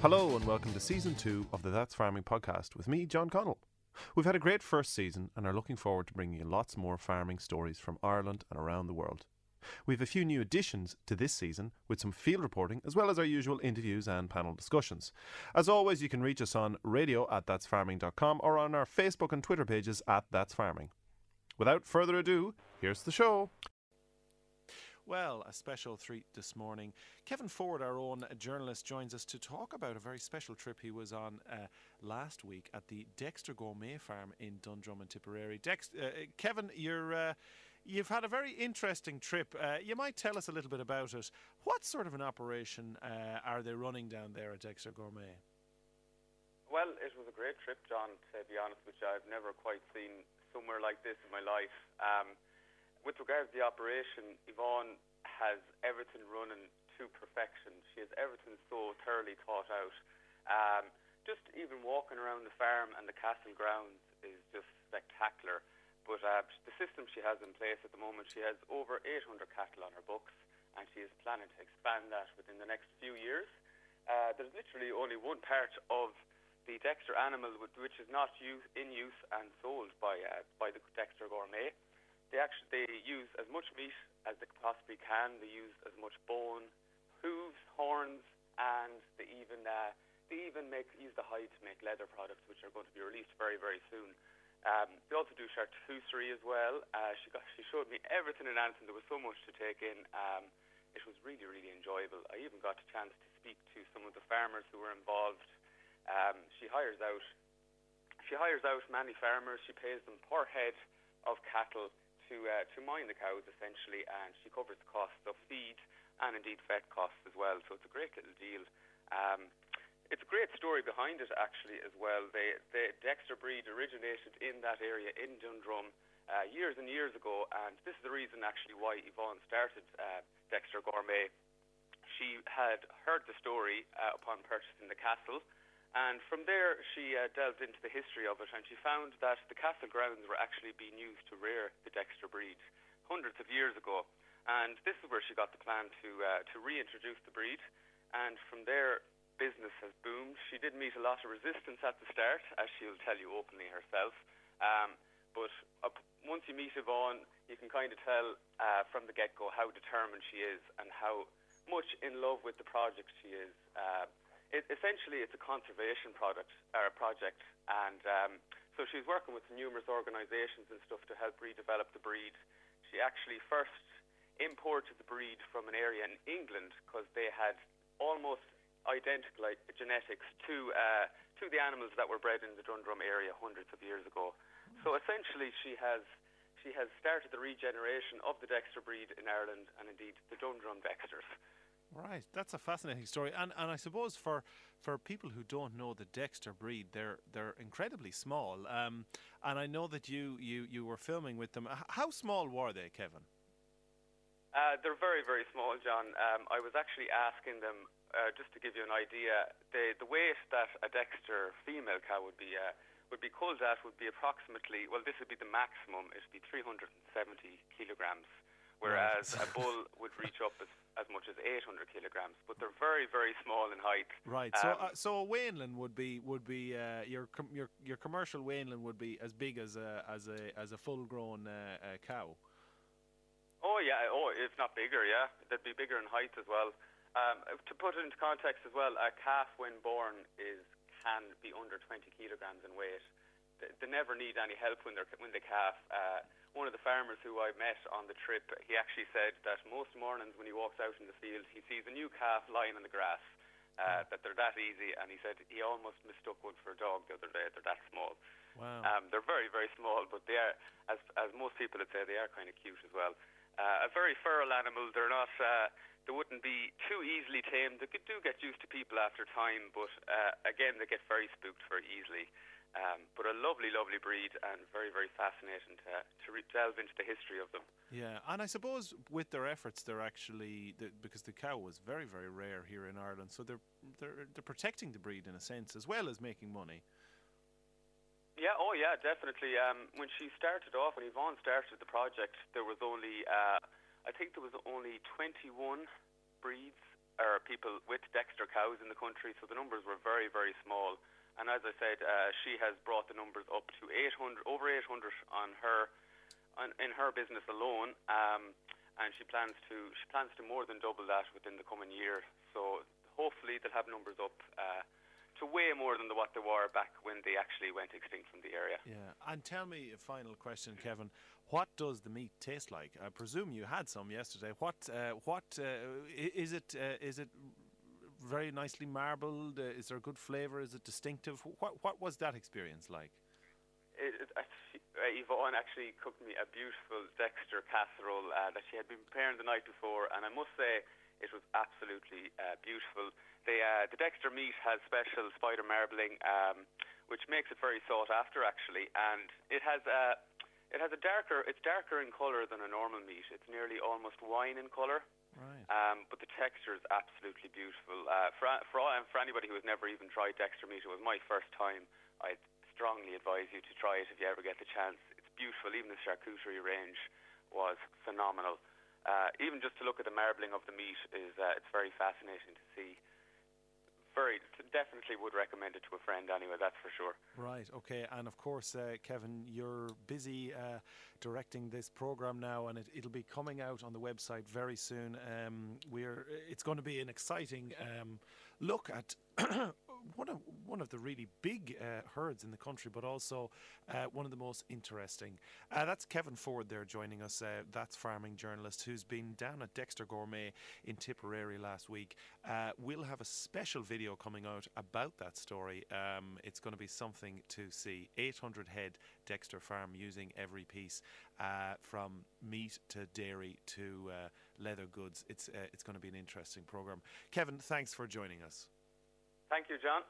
Hello and welcome to season two of the That's Farming podcast with me, John Connell. We've had a great first season and are looking forward to bringing you lots more farming stories from Ireland and around the world. We have a few new additions to this season with some field reporting as well as our usual interviews and panel discussions. As always, you can reach us on radio at that'sfarming.com or on our Facebook and Twitter pages at That's Farming. Without further ado, here's the show. Well, a special treat this morning. Kevin Ford, our own journalist, joins us to talk about a very special trip he was on uh, last week at the Dexter Gourmet Farm in Dundrum and Tipperary. Uh, Kevin, you're. Uh, You've had a very interesting trip. Uh, you might tell us a little bit about it. What sort of an operation uh, are they running down there at Dexter Gourmet? Well, it was a great trip, John, to be honest you. I've never quite seen somewhere like this in my life. Um, with regards to the operation, Yvonne has everything running to perfection. She has everything so thoroughly thought out. Um, just even walking around the farm and the castle grounds is just spectacular. But uh, the system she has in place at the moment, she has over 800 cattle on her books, and she is planning to expand that within the next few years. Uh, there's literally only one part of the Dexter animal which is not use, in use and sold by uh, by the Dexter Gourmet. They actually they use as much meat as they possibly can. They use as much bone, hooves, horns, and they even uh, they even make use the hide to make leather products, which are going to be released very very soon. Um, they also do charcuterie as well. Uh, she got, she showed me everything in Anson. There was so much to take in. Um, it was really, really enjoyable. I even got a chance to speak to some of the farmers who were involved. Um, she hires out, she hires out many farmers. She pays them per head of cattle to uh, to mine the cows essentially, and she covers the costs of feed and indeed vet costs as well. So it's a great little deal. Um, it's a great story behind it, actually, as well. The, the Dexter breed originated in that area in Dundrum uh, years and years ago, and this is the reason, actually, why Yvonne started uh, Dexter Gourmet. She had heard the story uh, upon purchasing the castle, and from there she uh, delved into the history of it, and she found that the castle grounds were actually being used to rear the Dexter breed hundreds of years ago. And this is where she got the plan to uh, to reintroduce the breed, and from there business has boomed. She did meet a lot of resistance at the start, as she'll tell you openly herself. Um, but uh, once you meet Yvonne, you can kind of tell uh, from the get go how determined she is and how much in love with the project she is. Uh, it, essentially, it's a conservation product or a project, and um, so she's working with numerous organisations and stuff to help redevelop the breed. She actually first imported the breed from an area in England because they had almost identical genetics to uh, to the animals that were bred in the Dundrum area hundreds of years ago. So essentially, she has she has started the regeneration of the Dexter breed in Ireland, and indeed the Dundrum Dexters. Right, that's a fascinating story, and and I suppose for for people who don't know the Dexter breed, they're they're incredibly small. Um, and I know that you you you were filming with them. How small were they, Kevin? Uh, they're very very small, John. Um, I was actually asking them uh, just to give you an idea, the the weight that a Dexter female cow would be uh, would be culled at would be approximately well, this would be the maximum. It would be 370 kilograms, whereas right. a bull would reach up as, as much as 800 kilograms. But they're very very small in height. Right. Um, so uh, so a weanling would be would be uh, your com- your your commercial weanling would be as big as a as a as a full grown uh, uh, cow. Oh yeah. Oh, if not bigger, yeah. They'd be bigger in height as well. Um, to put it into context as well, a calf when born is can be under 20 kilograms in weight. They, they never need any help when they're when they calf. One of the farmers who I met on the trip, he actually said that most mornings when he walks out in the field, he sees a new calf lying in the grass. Uh, that they're that easy, and he said he almost mistook one for a dog the other day. They're that small. Wow. Um, they're very, very small, but they are, as as most people would say, they are kind of cute as well. Uh, a very feral animal. They're not. Uh, they wouldn't be too easily tamed. They could do get used to people after time, but uh, again, they get very spooked very easily. Um, but a lovely, lovely breed and very, very fascinating to, to re- delve into the history of them. Yeah, and I suppose with their efforts, they're actually because the cow was very, very rare here in Ireland, so they're they're they're protecting the breed in a sense as well as making money. Yeah, oh yeah, definitely. Um, when she started off, when Yvonne started the project, there was only uh, I think there was only 21 breeds or people with Dexter cows in the country, so the numbers were very, very small. And as I said, uh, she has brought the numbers up to 800, over 800 on her, on, in her business alone. Um, and she plans to she plans to more than double that within the coming year. So hopefully they'll have numbers up uh, to way more than the, what they were back when they actually went extinct from the area. Yeah, and tell me a final question, Kevin. What does the meat taste like? I presume you had some yesterday. What uh, what uh, is it? Uh, is it very nicely marbled? Uh, is there a good flavour? Is it distinctive? What what was that experience like? It, it, uh, Yvonne actually cooked me a beautiful Dexter casserole uh, that she had been preparing the night before, and I must say it was absolutely uh, beautiful. The, uh, the Dexter meat has special spider marbling, um, which makes it very sought after actually, and it has a it has a darker it's darker in colour than a normal meat. It's nearly almost wine in colour. Right. Um, but the texture is absolutely beautiful. Uh, for, for, for anybody who has never even tried Dexter meat, it was my first time. I'd strongly advise you to try it if you ever get the chance. It's beautiful. Even the charcuterie range was phenomenal. Uh, even just to look at the marbling of the meat is uh, it's very fascinating to see. Very definitely would recommend it to a friend anyway. That's for sure. Right. Okay. And of course, uh, Kevin, you're busy uh, directing this program now, and it, will be coming out on the website very soon. Um, we're. It's going to be an exciting um, look at one of one of the really big uh, herds in the country, but also uh, one of the most interesting. Uh, that's Kevin Ford there joining us. Uh, that's farming journalist who's been down at Dexter Gourmet in Tipperary last week. Uh, we'll have a special video coming out about that story. Um, it's going to be something to see. 800 head Dexter Farm using every piece uh, from meat to dairy to leather goods. It's it's going to be an interesting program. Kevin, thanks for joining us. Thank you, John.